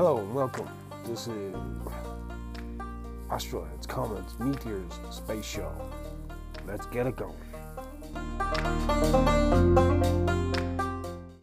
Hello and welcome. This is Asteroids, Comets, Meteors Space Show. Let's get it going.